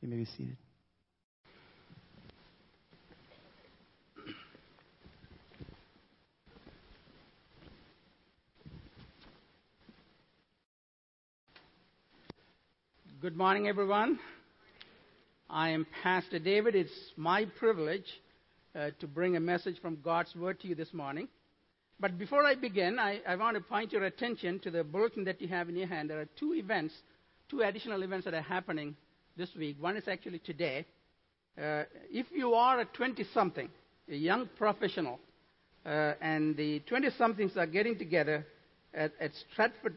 You may be seated. Good morning, everyone. I am Pastor David. It's my privilege uh, to bring a message from God's Word to you this morning. But before I begin, I, I, want to point your attention to the bulletin that you have in your hand. There are two events, two additional events that are happening this week. One is actually today. Uh, if you are a 20 something, a young professional, uh, and the 20 somethings are getting together at, at Stratford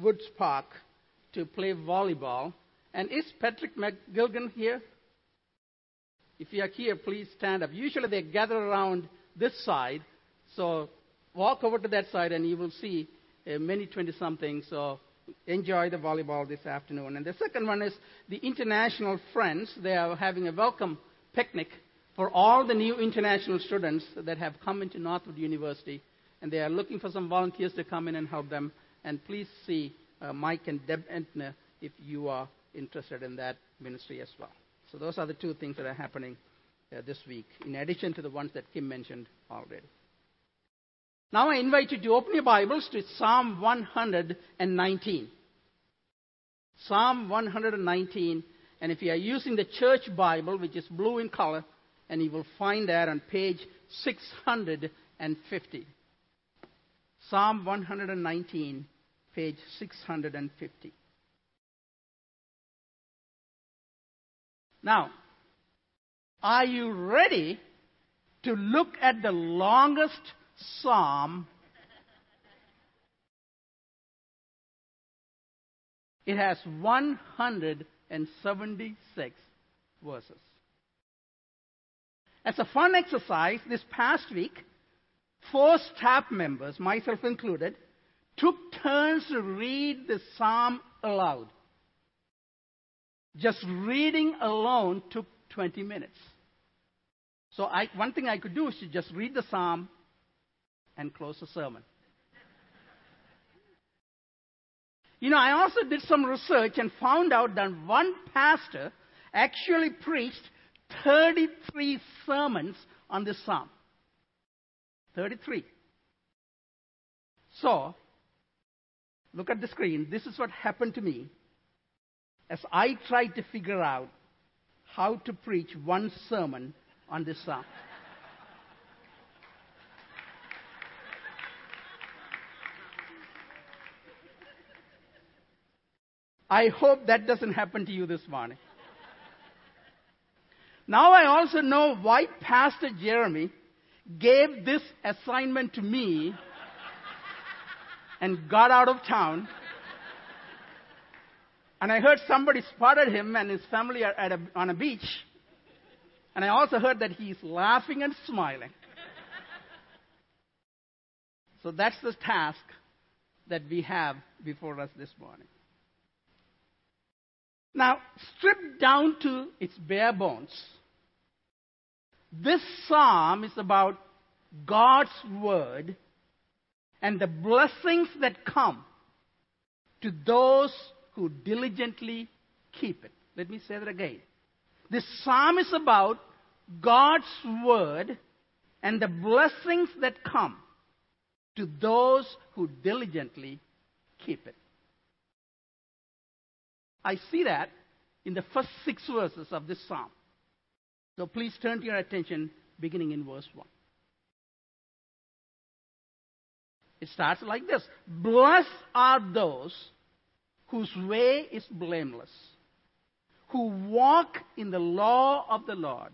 Woods Park to play volleyball. And is Patrick McGilgan here? If you are here, please stand up. Usually they gather around this side, so walk over to that side and you will see uh, many 20 somethings. So enjoy the volleyball this afternoon. And the second one is the International Friends. They are having a welcome picnic for all the new international students that have come into Northwood University. And they are looking for some volunteers to come in and help them. And please see uh, Mike and Deb Entner if you are interested in that ministry as well. So those are the two things that are happening uh, this week, in addition to the ones that Kim mentioned already. Now I invite you to open your Bibles to Psalm 119. Psalm 119, and if you are using the church Bible, which is blue in color, and you will find that on page 650. Psalm 119, page 650. Now, are you ready to look at the longest psalm? It has 176 verses. As a fun exercise, this past week, four staff members, myself included, took turns to read the psalm aloud. Just reading alone took 20 minutes. So I, one thing I could do is to just read the psalm and close the sermon. You know, I also did some research and found out that one pastor actually preached 33 sermons on this psalm. 33. So, look at the screen. This is what happened to me as I tried to figure out how to preach one sermon on this psalm. I hope that doesn't happen to you this morning. Now I also know why Pastor Jeremy gave this assignment to me and got out of town and I heard somebody spotted him and his family are at a, on a beach. And I also heard that he's laughing and smiling. So that's the task that we have before us this morning. Now, stripped down to its bare bones, this psalm is about God's word and the blessings that come to those who diligently keep it. Let me say that again. This psalm is about God's word and the blessings that come to those who diligently keep it. I see that in the first six verses of this psalm. So please turn to your attention beginning in verse 1. It starts like this Blessed are those whose way is blameless, who walk in the law of the Lord.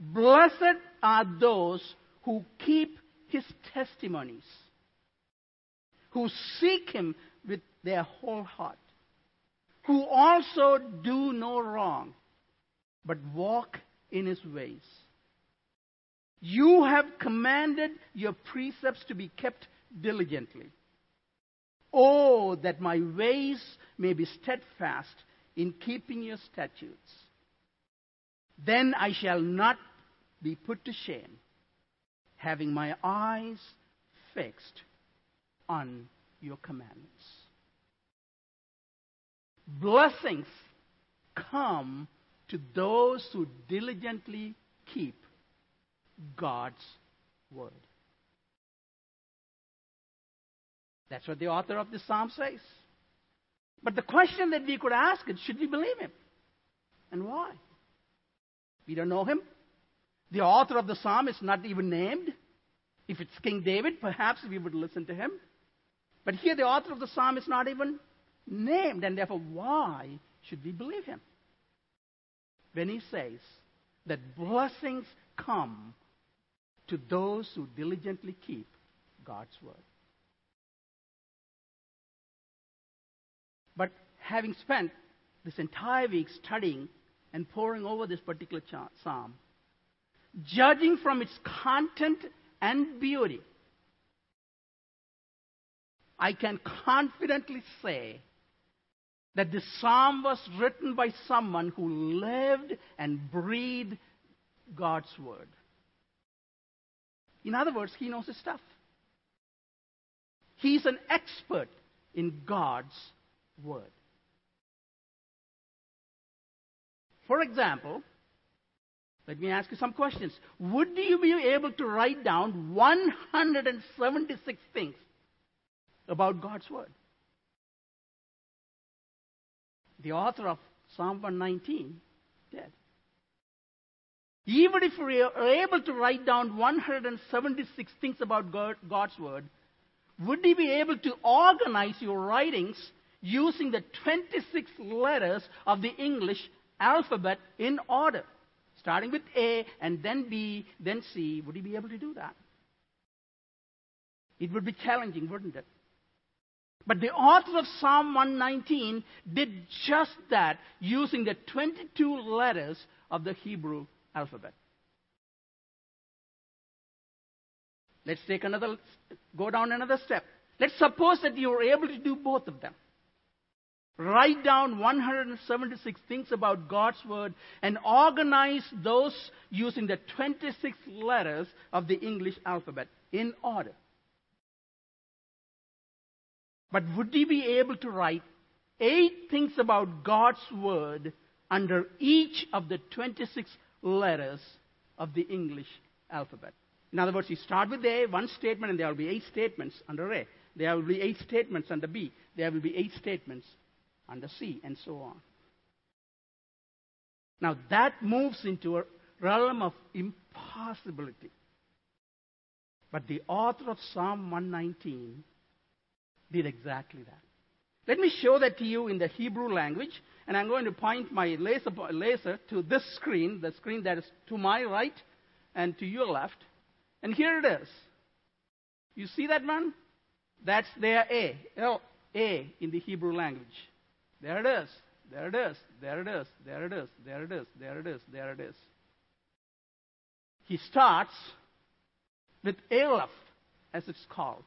Blessed are those who keep his testimonies, who seek him with their whole heart, who also do no wrong, but walk in his ways. You have commanded your precepts to be kept diligently. Oh, that my ways may be steadfast in keeping your statutes. Then I shall not be put to shame, having my eyes fixed on your commandments. Blessings come to those who diligently keep God's word. That's what the author of this psalm says. But the question that we could ask is should we believe him? And why? We don't know him. The author of the psalm is not even named. If it's King David, perhaps we would listen to him. But here, the author of the psalm is not even named, and therefore, why should we believe him? When he says that blessings come to those who diligently keep God's word. But having spent this entire week studying and poring over this particular psalm, judging from its content and beauty, I can confidently say that the psalm was written by someone who lived and breathed God's word. In other words, he knows his stuff. He's an expert in God's word. For example, let me ask you some questions. Would you be able to write down 176 things about God's Word? The author of Psalm 119 did. Even if we are able to write down 176 things about God, God's Word, would you be able to organize your writings using the 26 letters of the English alphabet in order? Starting with A and then B, then C. Would you be able to do that? It would be challenging, wouldn't it? But the author of Psalm 119 did just that using the 22 letters of the Hebrew alphabet. Let's take another, go down another step. Let's suppose that you were able to do both of them. Write down 176 things about God's Word and organize those using the 26 letters of the English alphabet in order. But would he be able to write eight things about God's Word under each of the 26 letters of the English alphabet? In other words, you start with A, one statement, and there will be eight statements under A. There will be eight statements under B. There will be eight statements under C, and so on. Now that moves into a realm of impossibility. But the author of Psalm 119 did exactly that. Let me show that to you in the Hebrew language, and I'm going to point my laser, laser to this screen, the screen that is to my right and to your left. And here it is. You see that one? That's their A. L, A in the Hebrew language. There it is. There it is. There it is. There it is. There it is. There it is. There it is. He starts with Aleph, as it's called.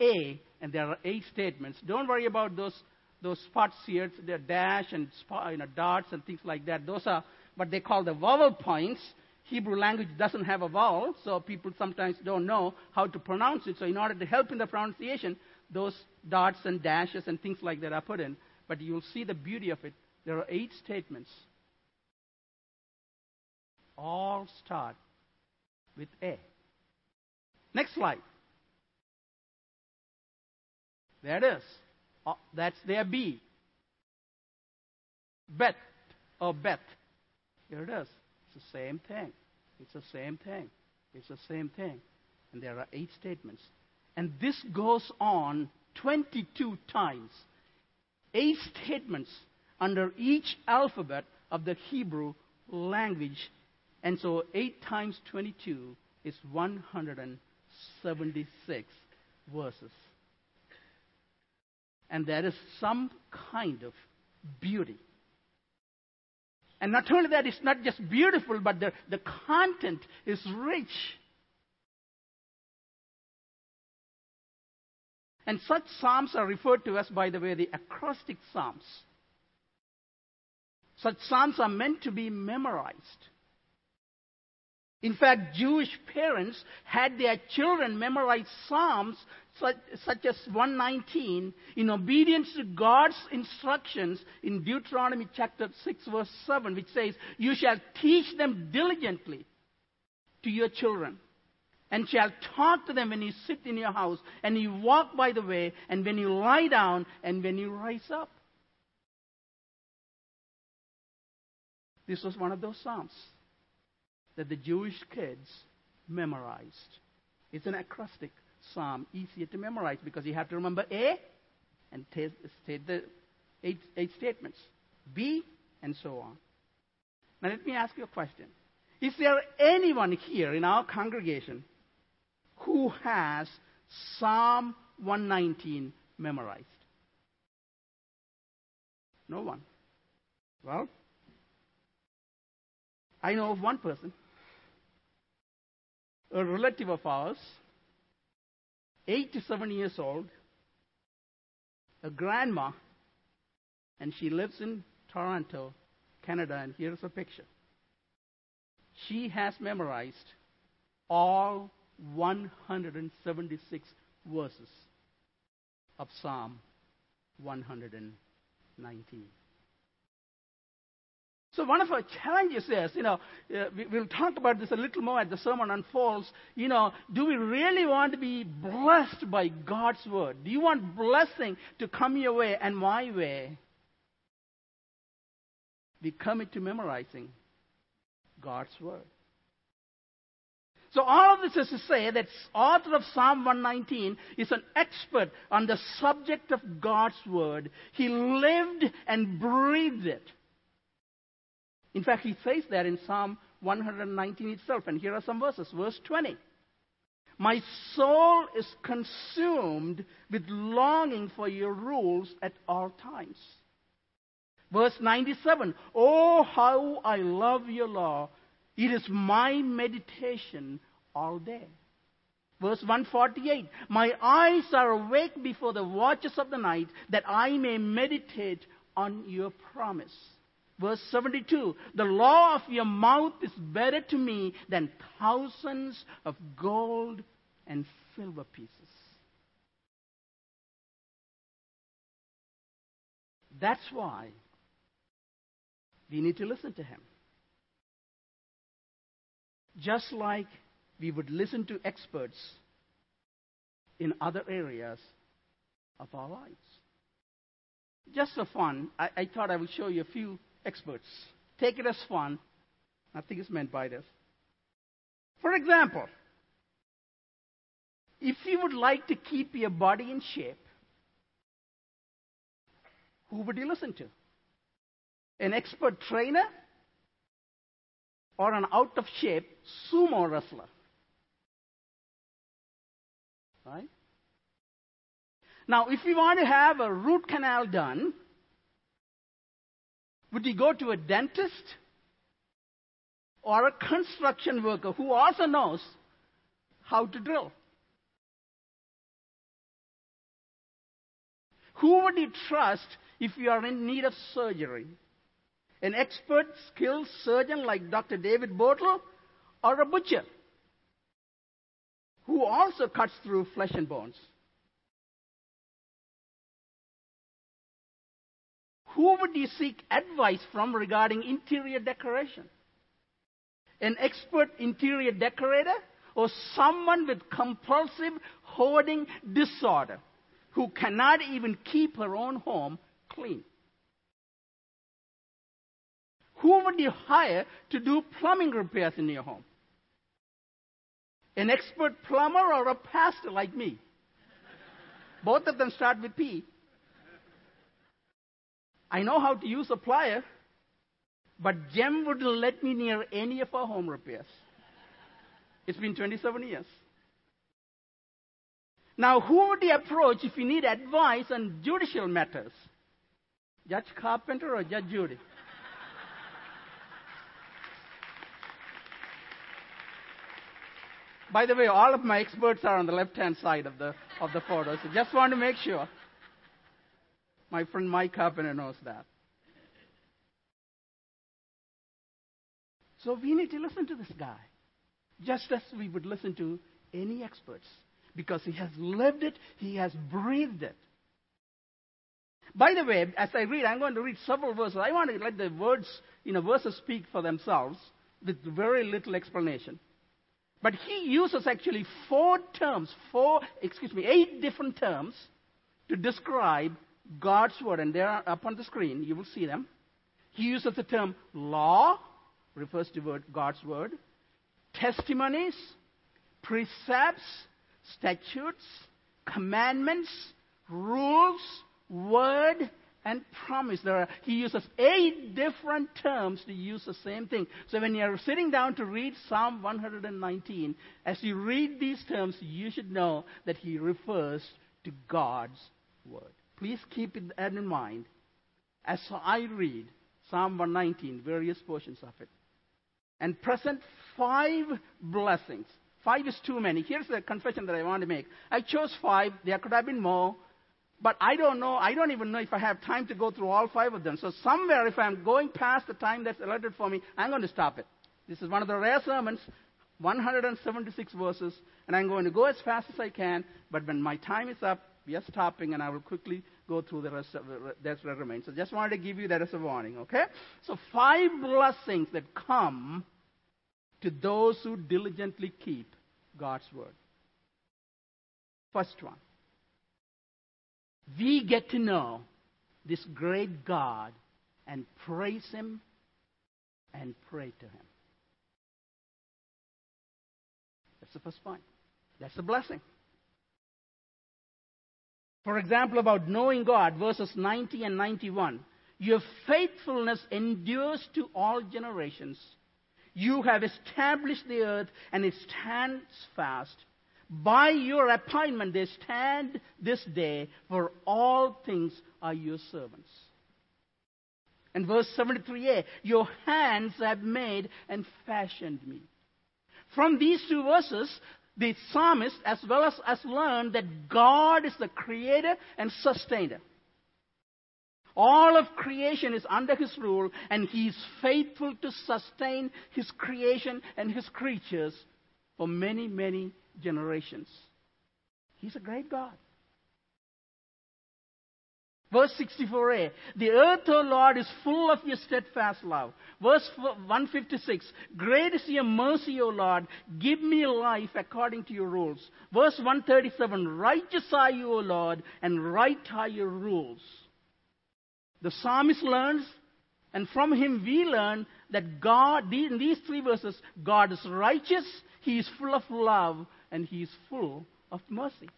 A, and there are eight statements. Don't worry about those those spots here. They're dash and spot, you know, dots and things like that. Those are what they call the vowel points. Hebrew language doesn't have a vowel, so people sometimes don't know how to pronounce it. So in order to help in the pronunciation, those dots and dashes and things like that are put in but you'll see the beauty of it. There are eight statements. All start with A. Next slide. There it is. Oh, that's their B. Bet or bet. Here it is. It's the same thing. It's the same thing. It's the same thing. And there are eight statements. And this goes on 22 times eight statements under each alphabet of the Hebrew language. And so 8 times 22 is 176 verses. And there is some kind of beauty. And not only that, it's not just beautiful, but the, the content is rich. And such psalms are referred to as, by the way, the acrostic psalms. Such psalms are meant to be memorized. In fact, Jewish parents had their children memorize Psalms such, such, as 119 in obedience to God's instructions in Deuteronomy chapter 6 verse 7, which says, You shall teach them diligently to your children and shall talk to them when you sit in your house and you walk by the way and when you lie down and when you rise up. This was one of those Psalms that the Jewish kids memorized. It's an acrostic psalm, easier to memorize because you have to remember A and state the eight, eight statements, B, and so on. Now, let me ask you a question. Is there anyone here in our congregation who has Psalm 119 memorized? No one. Well, I know of one person a relative of ours, 87 years old, a grandma, and she lives in Toronto, Canada, and here's a picture. She has memorized all 176 verses of Psalm 119. So one of our challenges is, you know, uh, we, will talk about this a little more as the sermon unfolds. You know, do we really want to be blessed by God's word? Do you want blessing to come your way and my way? We commit to memorizing God's word. So all of this is to say that author of Psalm 119 is an expert on the subject of God's word. He lived and breathed it. In fact, he says that in Psalm 119 itself. And here are some verses. Verse 20. My soul is consumed with longing for your rules at all times. Verse 97. Oh, how I love your law. It is my meditation all day. Verse 148 My eyes are awake before the watches of the night, that I may meditate on your promise. Verse 72 The law of your mouth is better to me than thousands of gold and silver pieces. That's why we need to listen to him. Just like we would listen to experts in other areas of our lives. Just for fun, I, I thought I would show you a few experts. Take it as fun. Nothing is meant by this. For example, if you would like to keep your body in shape, who would you listen to? An expert trainer or an out of shape sumo wrestler? Right? Now, if you want to have a root canal done, would you go to a dentist or a construction worker who also knows how to drill? Who would you trust if you are in need of surgery? An expert, skilled surgeon like Dr. David Bortle or a butcher who also cuts through flesh and bones? Who would you seek advice from regarding interior decoration? An expert interior decorator or someone with compulsive hoarding disorder who cannot even keep her own home clean? Who would you hire to do plumbing repairs in your home? An expert plumber or a pastor like me? Both of them start with P. I know how to use a plier, but Jem wouldn't let me near any of our home repairs. It's been 27 years. Now, who would you approach if you need advice on judicial matters? Judge Carpenter or Judge Judy? By the way, all of my experts are on the left hand side of the, of the photo, so just want to make sure. My friend Mike Carpenter knows that. So we need to listen to this guy. just as we would listen to any experts, because he has lived it, he has breathed it. By the way, as I read, I'm going to read several verses. I want to let the words, you know, verses speak for themselves with very little explanation. But he uses actually four terms, four, excuse me, eight different terms to describe God's word, and they are up on the screen. You will see them. He uses the term law, refers to word, God's word, testimonies, precepts, statutes, commandments, rules, word, and promise. There are, he uses eight different terms to use the same thing. So when you're sitting down to read Psalm 119, as you read these terms, you should know that he refers to God's word. Please keep that in mind as I read Psalm 119, various portions of it. And present five blessings. Five is too many. Here's the confession that I want to make. I chose five. There could have been more. But I don't know, I don't even know if I have time to go through all five of them. So somewhere, if I'm going past the time that's allotted for me, I'm going to stop it. This is one of the rare sermons, 176 verses, and I'm going to go as fast as I can, but when my time is up, we are stopping, and I will quickly go through the rest of the that remains. So just wanted to give you that as a warning, okay? So five blessings that come to those who diligently keep God's word. First one we get to know this great God and praise Him and pray to Him. That's the first point. That's the blessing. For example, about knowing God, verses 90 and 91. Your faithfulness endures to all generations. You have established the earth and it stands fast. By your appointment, they stand this day, for all things are your servants. And verse 73a, your hands have made and fashioned me. From these two verses, the psalmist as well as us learn that God is the creator and sustainer. All of creation is under his rule, and he is faithful to sustain his creation and his creatures for many, many generations. He's a great God. Verse 64a The earth, O Lord, is full of your steadfast love. Verse 156 Great is your mercy, O Lord. Give me life according to your rules. Verse 137 Righteous are you, O Lord, and right are your rules. The psalmist learns, and from him we learn that God, in these three verses, God is righteous, He is full of love, and he is full of mercy.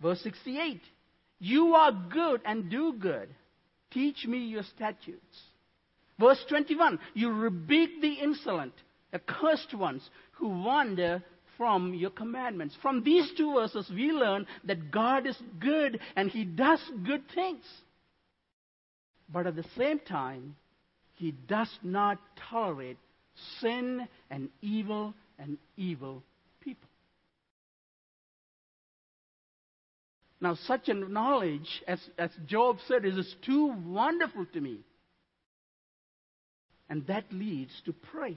Verse 68 You are good and do good. Teach me your statutes. Verse 21 You rebuke the insolent, accursed ones who wander from your commandments. From these two verses, we learn that God is good and He does good things. But at the same time, He does not tolerate sin and evil and evil Now, such a knowledge, as, as Job said, is too wonderful to me. And that leads to praise,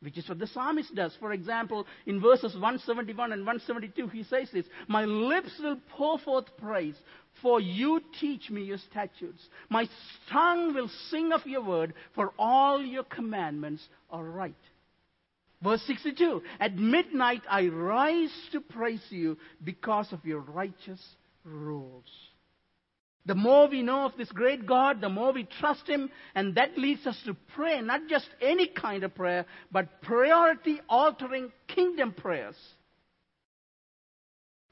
which is what the psalmist does. For example, in verses 171 and 172, he says this My lips will pour forth praise, for you teach me your statutes. My tongue will sing of your word, for all your commandments are right. Verse 62 At midnight I rise to praise you because of your righteous rules. The more we know of this great God, the more we trust Him, and that leads us to pray, not just any kind of prayer, but priority altering kingdom prayers.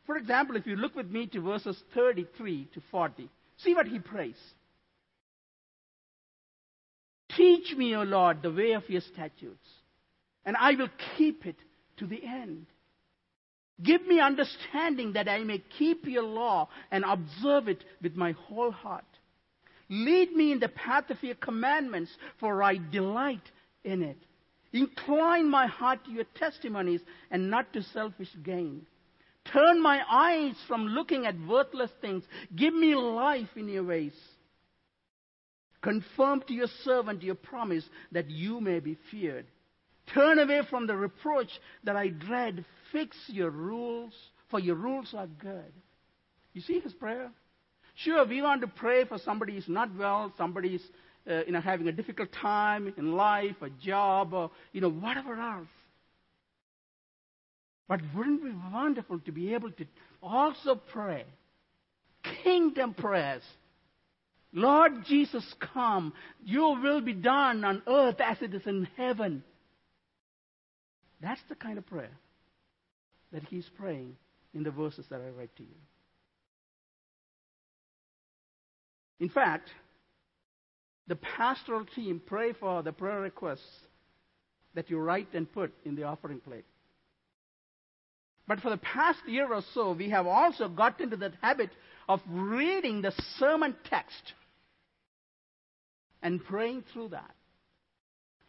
For example, if you look with me to verses 33 to 40, see what he prays. Teach me, O Lord, the way of your statutes and I will keep it to the end. Give me understanding that I may keep your law and observe it with my whole heart. Lead me in the path of your commandments, for I delight in it. Incline my heart to your testimonies and not to selfish gain. Turn my eyes from looking at worthless things. Give me life in your ways. Confirm to your servant your promise that you may be feared. Turn away from the reproach that I dread. Fix your rules, for your rules are good. You see his prayer? Sure, we want to pray for somebody who's not well, somebody's uh, you know, having a difficult time in life, a job, or you know, whatever else. But wouldn't it be wonderful to be able to also pray kingdom prayers? Lord Jesus, come. Your will be done on earth as it is in heaven. That's the kind of prayer that he's praying in the verses that I read to you. In fact, the pastoral team pray for the prayer requests that you write and put in the offering plate. But for the past year or so, we have also got into that habit of reading the sermon text and praying through that.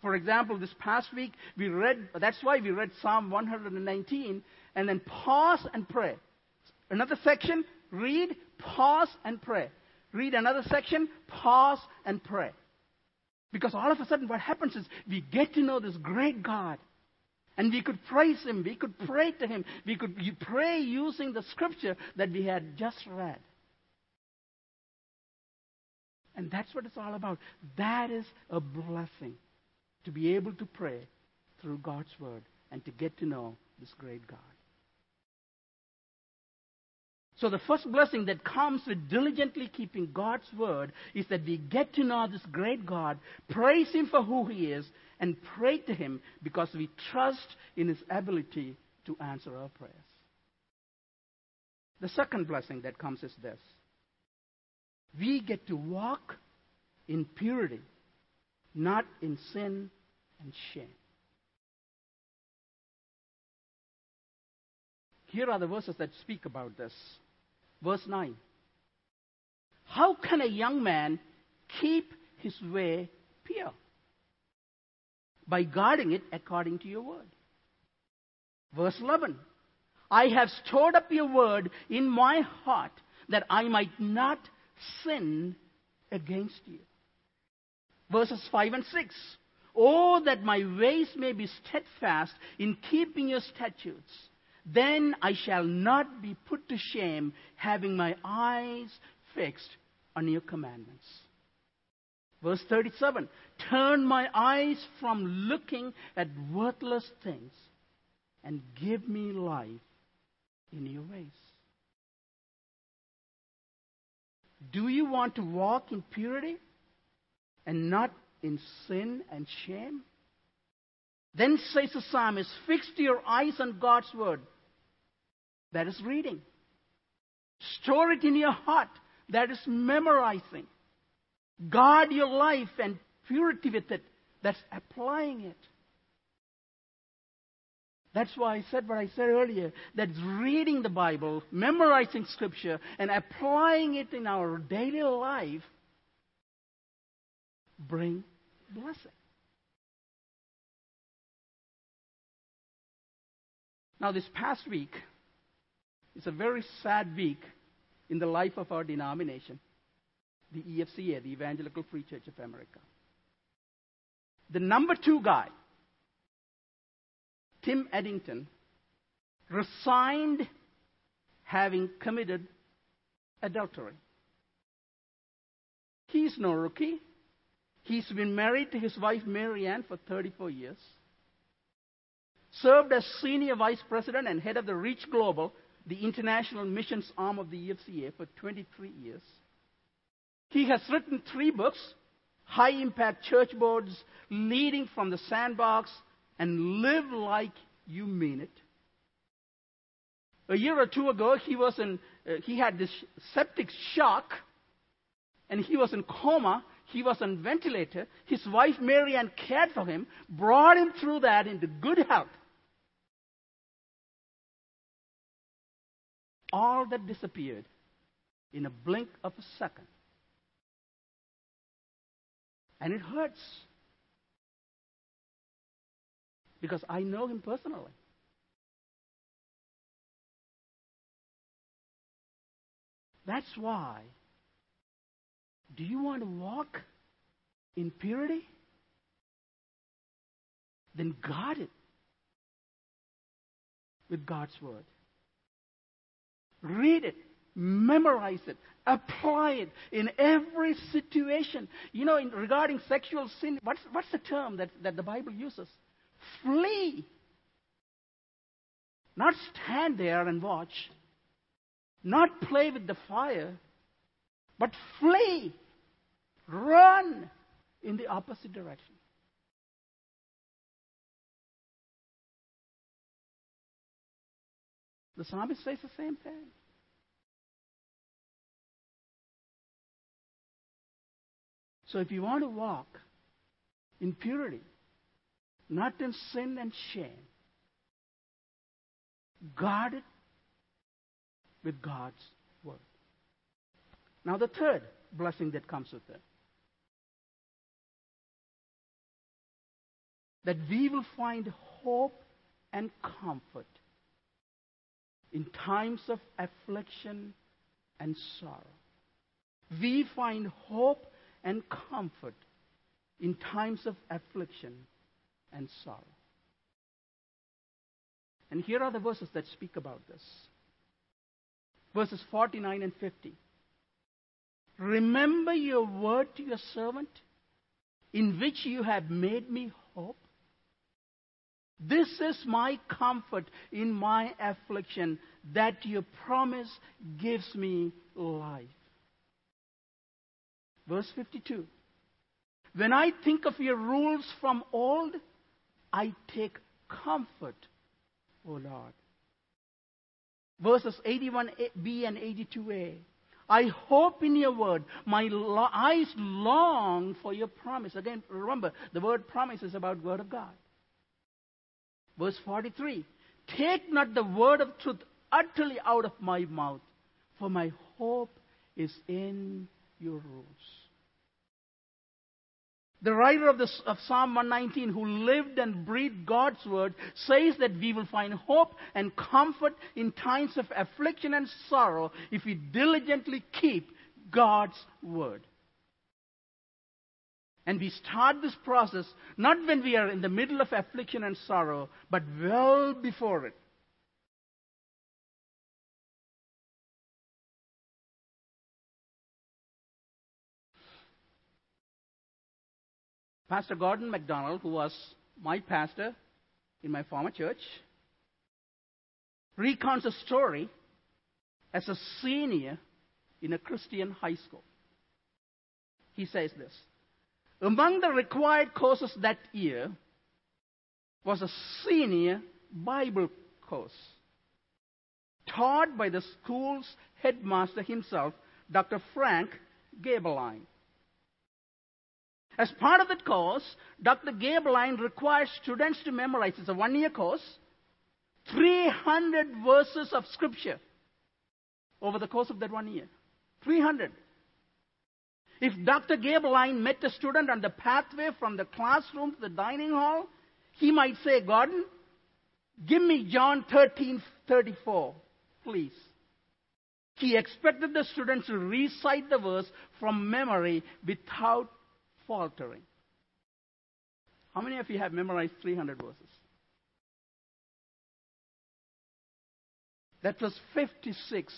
For example, this past week, we read, that's why we read Psalm 119 and then pause and pray. Another section, read, pause, and pray. Read another section, pause, and pray. Because all of a sudden, what happens is we get to know this great God. And we could praise Him. We could pray to Him. We could pray using the scripture that we had just read. And that's what it's all about. That is a blessing to be able to pray through God's Word and to get to know this great God. So, the first blessing that comes with diligently keeping God's word is that we get to know this great God, praise Him for who He is, and pray to Him because we trust in His ability to answer our prayers. The second blessing that comes is this we get to walk in purity, not in sin and shame. Here are the verses that speak about this. Verse 9. How can a young man keep his way pure? By guarding it according to your word. Verse 11. I have stored up your word in my heart that I might not sin against you. Verses 5 and 6. Oh, that my ways may be steadfast in keeping your statutes. Then I shall not be put to shame, having my eyes fixed on your commandments. Verse 37 Turn my eyes from looking at worthless things and give me life in your ways. Do you want to walk in purity and not in sin and shame? Then says the psalmist, Fix your eyes on God's word. That is reading. Store it in your heart. That is memorizing. Guard your life and purity with it. That's applying it. That's why I said what I said earlier that reading the Bible, memorizing Scripture, and applying it in our daily life bring blessing. Now, this past week, it's a very sad week in the life of our denomination, the EFCA, the Evangelical Free Church of America. The number two guy, Tim Addington, resigned having committed adultery. He's no rookie. He's been married to his wife Marianne for 34 years. Served as senior vice president and head of the Reach Global, the international missions arm of the EFCA, for 23 years. He has written three books High Impact Church Boards, Leading from the Sandbox, and Live Like You Mean It. A year or two ago, he, was in, uh, he had this septic shock, and he was in coma. He was on ventilator. His wife, Marianne, cared for him, brought him through that into good health. all that disappeared in a blink of a second. And it hurts. Because I know him personally. That's why. Do you want to walk in purity? then guard it with God's Word. Read it, memorize it, apply it in every situation. You know, in, regarding sexual sin, what's, what's the term that, that the Bible uses? Flee. Not stand there and watch. Not play with the fire, but flee. Run in the opposite direction. The psalmist says the same thing. So if you want to walk in purity, not in sin and shame, guard it with God's word. Now, the third blessing that comes with it that we will find hope and comfort in times of affliction and sorrow. We find hope and comfort in times of affliction and sorrow. And here are the verses that speak about this verses 49 and 50. Remember your word to your servant, in which you have made me hope. This is my comfort in my affliction, that your promise gives me life. Verse 52. When I think of your rules from old, I take comfort, O Lord. Verses 81b eh, and 82a. I hope in your word. My lo- eyes long for your promise. Again, remember, the word promise is about word of God. Verse 43. Take not the word of truth utterly out of my mouth, for my hope is in your rules. The writer of, of, Psalm 119, who lived and breathed God's word, says that we will find hope and comfort in times of affliction and sorrow if we diligently keep God's word. And we start this process not when we are in the middle of affliction and sorrow, but well before it. Pastor Gordon MacDonald, who was my pastor in my former church, recounts a story as a senior in a Christian high school. He says this Among the required courses that year was a senior Bible course taught by the school's headmaster himself, Dr. Frank Gaebelein. As part of that course, Dr. Gaebelein requires students to memorize, it's a one year course, 300 verses of scripture over the course of that one year. 300. If Dr. Gaebelein met a student on the pathway from the classroom to the dining hall, he might say, Gordon, give me John 13, 34, please. He expected the students to recite the verse from memory without faltering. How many of you have memorized 300 verses? That was 56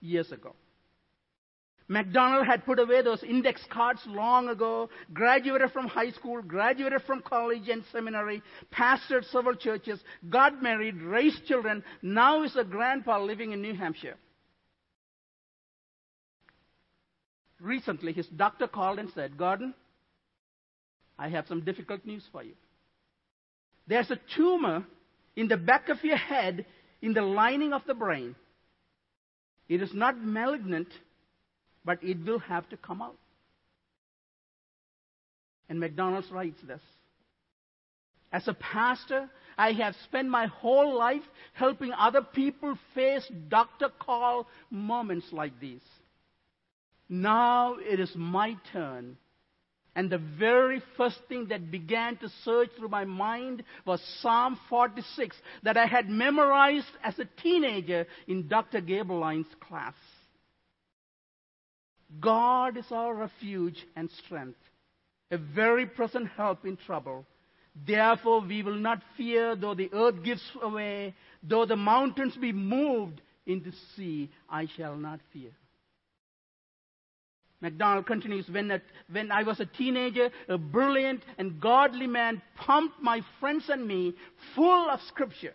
years ago. MacDonald had put away those index cards long ago, graduated from high school, graduated from college and seminary, pastored several churches, got married, raised children, now is a grandpa living in New Hampshire. Recently, his doctor called and said, Gordon, I have some difficult news for you. There's a tumor in the back of your head in the lining of the brain. It is not malignant, but it will have to come out. And MacDonald's writes this. As a pastor, I have spent my whole life helping other people face doctor call moments like these. Now it is my turn and the very first thing that began to surge through my mind was Psalm 46 that I had memorized as a teenager in Dr. Gaebelein's class. God is our refuge and strength, a very present help in trouble. Therefore, we will not fear, though the earth gives away, though the mountains be moved into the sea, I shall not fear. MacDonald continues when, at, when I was a teenager, a brilliant and godly man pumped my friends and me full of scripture.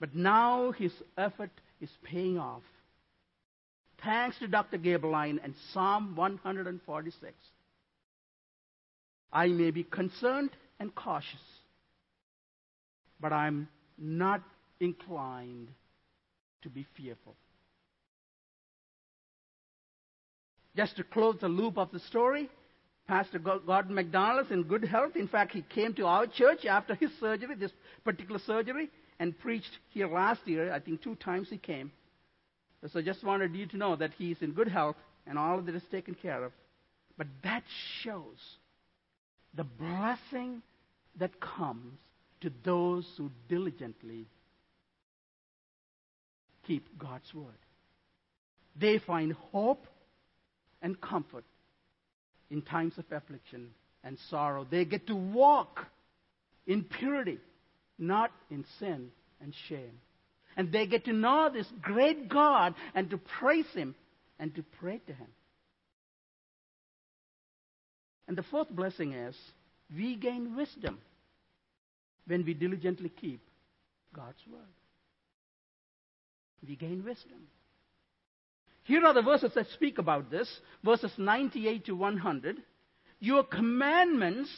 But now his effort is paying off. Thanks to Dr. Gaberline and Psalm 146. I may be concerned and cautious, but I'm not inclined to be fearful. Just to close the loop of the story, Pastor Gordon MacDonald is in good health. In fact, he came to our church after his surgery, this particular surgery, and preached here last year. I think two times he came. So I just wanted you to know that he's in good health and all of it is taken care of. But that shows the blessing that comes to those who diligently keep God's word. They find hope and comfort in times of affliction and sorrow. They get to walk in purity, not in sin and shame. And they get to know this great God and to praise Him and to pray to Him. And the fourth blessing is we gain wisdom when we diligently keep God's word. We gain wisdom. Here are the verses that speak about this verses 98 to 100. Your commandments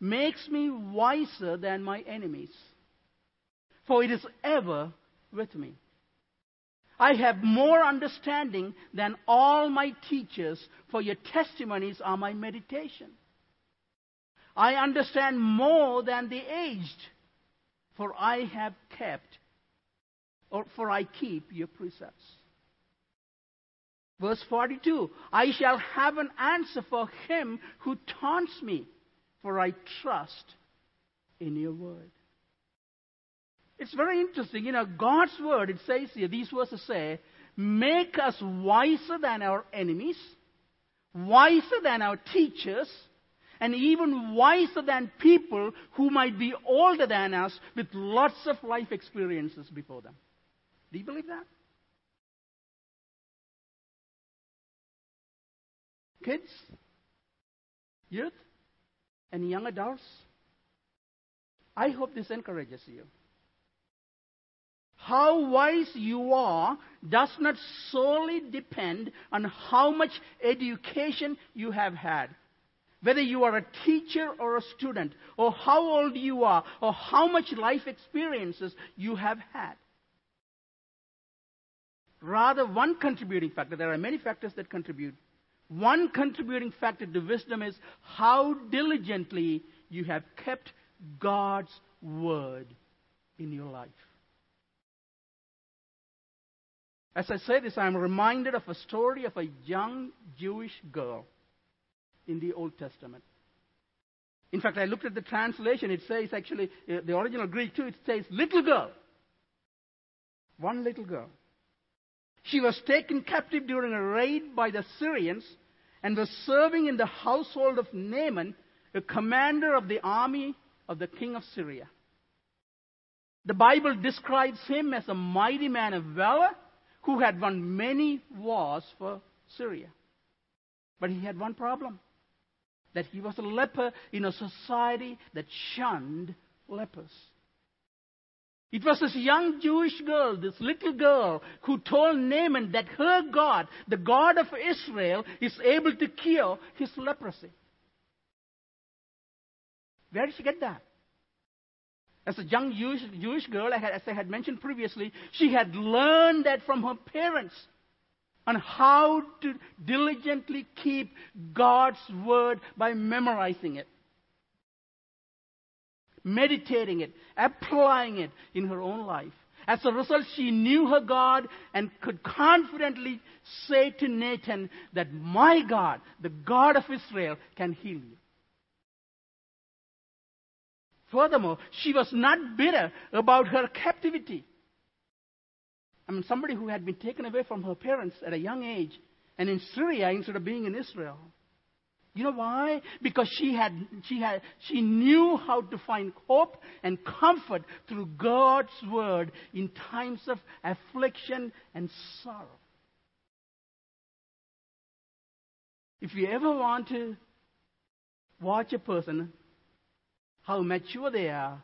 makes me wiser than my enemies, for it is ever with me. I have more understanding than all my teachers, for your testimonies are my meditation. I understand more than the aged, for I have kept, or for I keep your precepts. Verse 42 I shall have an answer for him who taunts me, for I trust in your word. It's very interesting. You know, God's word, it says here, these verses say, make us wiser than our enemies, wiser than our teachers, and even wiser than people who might be older than us with lots of life experiences before them. Do you believe that? kids, youth, and young adults. I hope this encourages you. How wise you are does not solely depend on how much education you have had. Whether you are a teacher or a student, or how old you are, or how much life experiences you have had. Rather, one contributing factor, there are many factors that contribute one contributing factor to wisdom is how diligently you have kept God's word in your life. As I say this, I'm reminded of a story of a young Jewish girl in the Old Testament. In fact, I looked at the translation. It says actually, uh, the original Greek too, it says little girl. One little girl. She was taken captive during a raid by the Syrians and was serving in the household of Naaman, a commander of the army of the king of Syria. The Bible describes him as a mighty man of valor who had won many wars for Syria. But he had one problem that he was a leper in a society that shunned lepers. It was this young Jewish girl, this little girl, who told Naaman that her God, the God of Israel, is able to cure his leprosy. Where did she get that? As a young Jewish, Jewish girl, as I had mentioned previously, she had learned that from her parents on how to diligently keep God's word by memorizing it meditating it, applying it in her own life. As a result, she knew her God and could confidently say to Naaman that my God, the God of Israel, can heal you. Furthermore, she was not bitter about her captivity. I mean, somebody who had been taken away from her parents at a young age and in Syria instead of being in Israel. You know why? Because she had, she had, she knew how to find hope and comfort through God's word in times of affliction and sorrow. If you ever want to watch a person, how mature they are,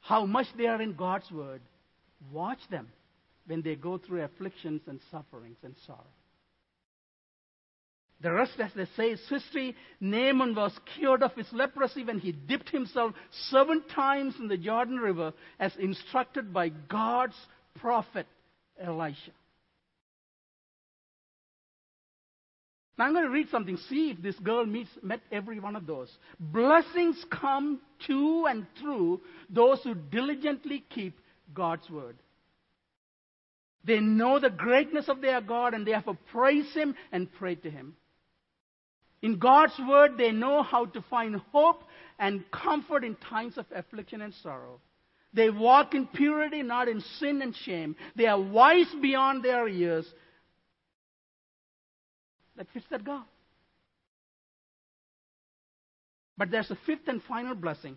how much they are in God's word, watch them when they go through afflictions and sufferings and sorrow. The rest, as they say, is history. Naaman was cured of his leprosy when he dipped himself seven times in the Jordan River as instructed by God's prophet Elisha. Now I'm going to read something. See if this girl meets, met every one of those. Blessings come to and through those who diligently keep God's word. They know the greatness of their God and they have to praise Him and pray to Him. In God's word, they know how to find hope and comfort in times of affliction and sorrow. They walk in purity, not in sin and shame. They are wise beyond their years. That fits that girl. But there's a fifth and final blessing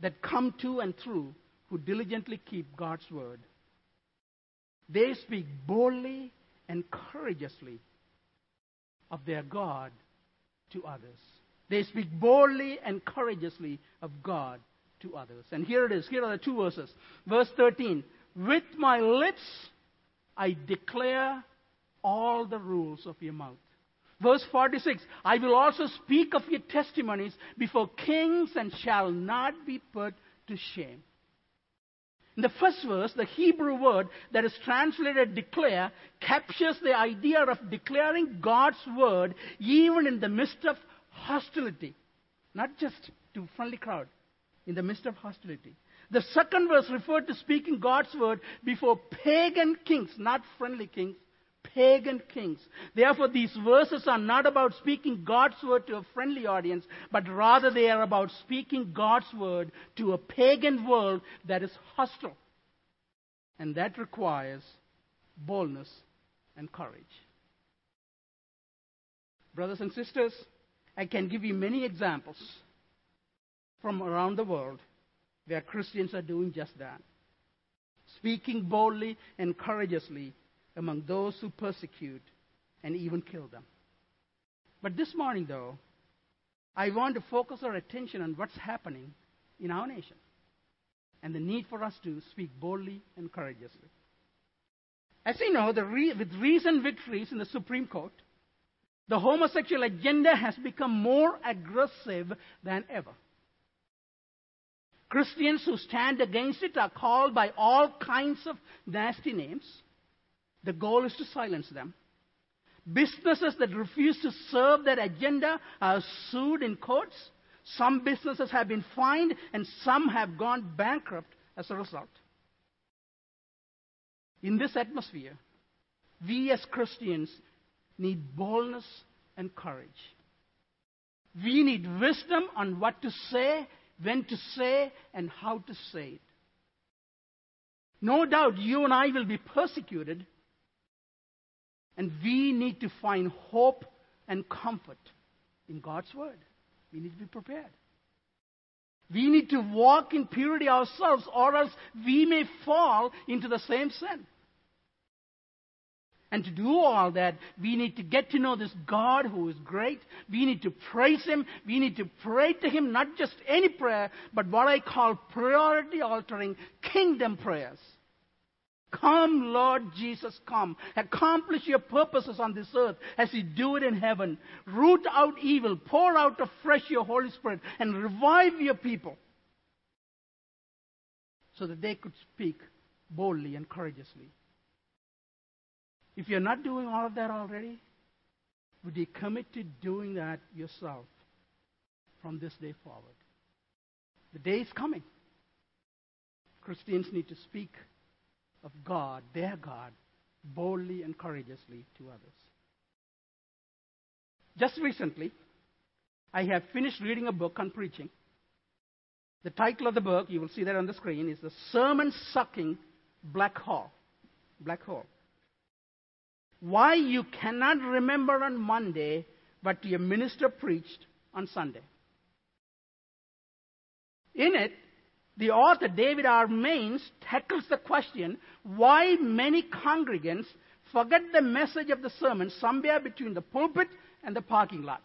that come to and through who diligently keep God's word. They speak boldly and courageously of their God to others. They speak boldly and courageously of God to others. And here it is. Here are the two verses. Verse 13 With my lips I declare all the rules of your mouth. Verse 46 I will also speak of your testimonies before kings and shall not be put to shame. In the first verse, the Hebrew word that is translated declare captures the idea of declaring God's word even in the midst of hostility. Not just to friendly crowd, in the midst of hostility. The second verse referred to speaking God's word before pagan kings, not friendly kings, pagan kings. Therefore, these verses are not about speaking God's word to a friendly audience, but rather they are about speaking God's word to a pagan world that is hostile. And that requires boldness and courage. Brothers and sisters, I can give you many examples from around the world where Christians are doing just that. Speaking boldly and courageously among those who persecute and even kill them. But this morning, though, I want to focus our attention on what's happening in our nation and the need for us to speak boldly and courageously. As you know, re- with recent victories in the Supreme Court, the homosexual agenda has become more aggressive than ever. Christians who stand against it are called by all kinds of nasty names. The goal is to silence them. Businesses that refuse to serve that agenda are sued in courts. Some businesses have been fined, and some have gone bankrupt as a result. In this atmosphere, we as Christians need boldness and courage. We need wisdom on what to say, when to say, and how to say it. No doubt you and I will be persecuted and we need to find hope and comfort in God's Word. We need to be prepared. We need to walk in purity ourselves, or else we may fall into the same sin. And to do all that, we need to get to know this God who is great. We need to praise Him. We need to pray to Him, not just any prayer, but what I call priority altering kingdom prayers. Come, Lord Jesus, come. Accomplish your purposes on this earth as you do it in heaven. Root out evil, pour out afresh your Holy Spirit, and revive your people so that they could speak boldly and courageously. If you're not doing all of that already, would you commit to doing that yourself from this day forward? The day is coming. Christians need to speak of God, their God, boldly and courageously to others. Just recently, I have finished reading a book on preaching. The title of the book, you will see that on the screen, is The Sermon Sucking Black Hole. Black Hole. Why you cannot remember on Monday what your minister preached on Sunday. In it, the author, David R. Mains, tackles the question why many congregants forget the message of the sermon somewhere between the pulpit and the parking lot.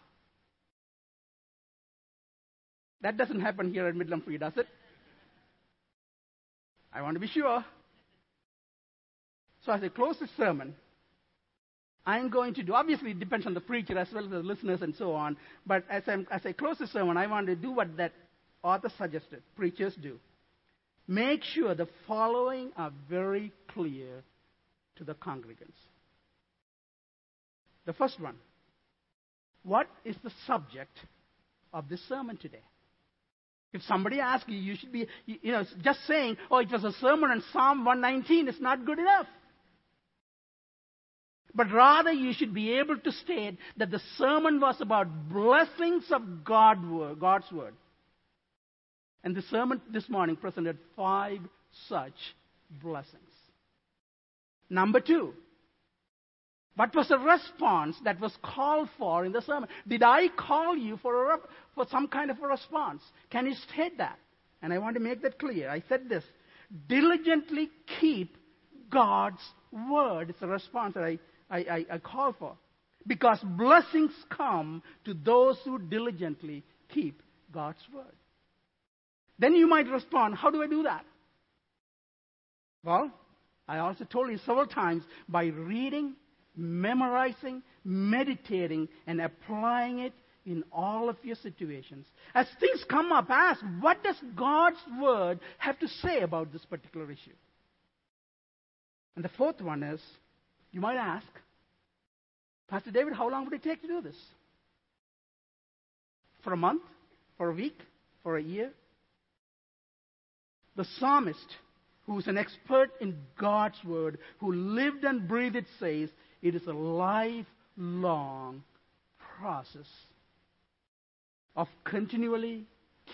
That doesn't happen here at Midland Free, does it? I want to be sure. So as I close the sermon, I'm going to do, obviously it depends on the preacher as well as the listeners and so on, but as, I'm, as I close the sermon, I want to do what that author suggested preachers do. Make sure the following are very clear to the congregants. The first one What is the subject of this sermon today? If somebody asks you, you should be, you know, just saying, oh, it was a sermon on Psalm 119 is not good enough. But rather, you should be able to state that the sermon was about blessings of God God's word. And the sermon this morning presented five such blessings. Number two, what was the response that was called for in the sermon? Did I call you for, a, for some kind of a response? Can you state that? And I want to make that clear. I said this diligently keep God's word. It's a response that I, I, I, I call for. Because blessings come to those who diligently keep God's word. Then you might respond, How do I do that? Well, I also told you several times by reading memorizing, meditating, and applying it in all of your situations. As things come up, ask, what does God's Word have to say about this particular issue? And the fourth one is, you might ask, Pastor David, how long would it take to do this? For a month? For a week? For a year? The psalmist, who's an expert in God's Word, who lived and breathed it, says, it is a lifelong process of continually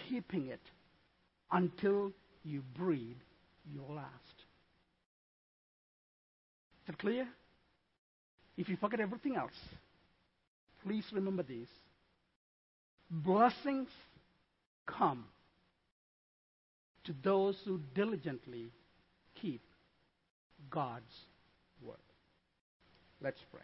keeping it until you breathe your last. Is that clear? If you forget everything else, please remember these. Blessings come to those who diligently keep God's word. Let's pray.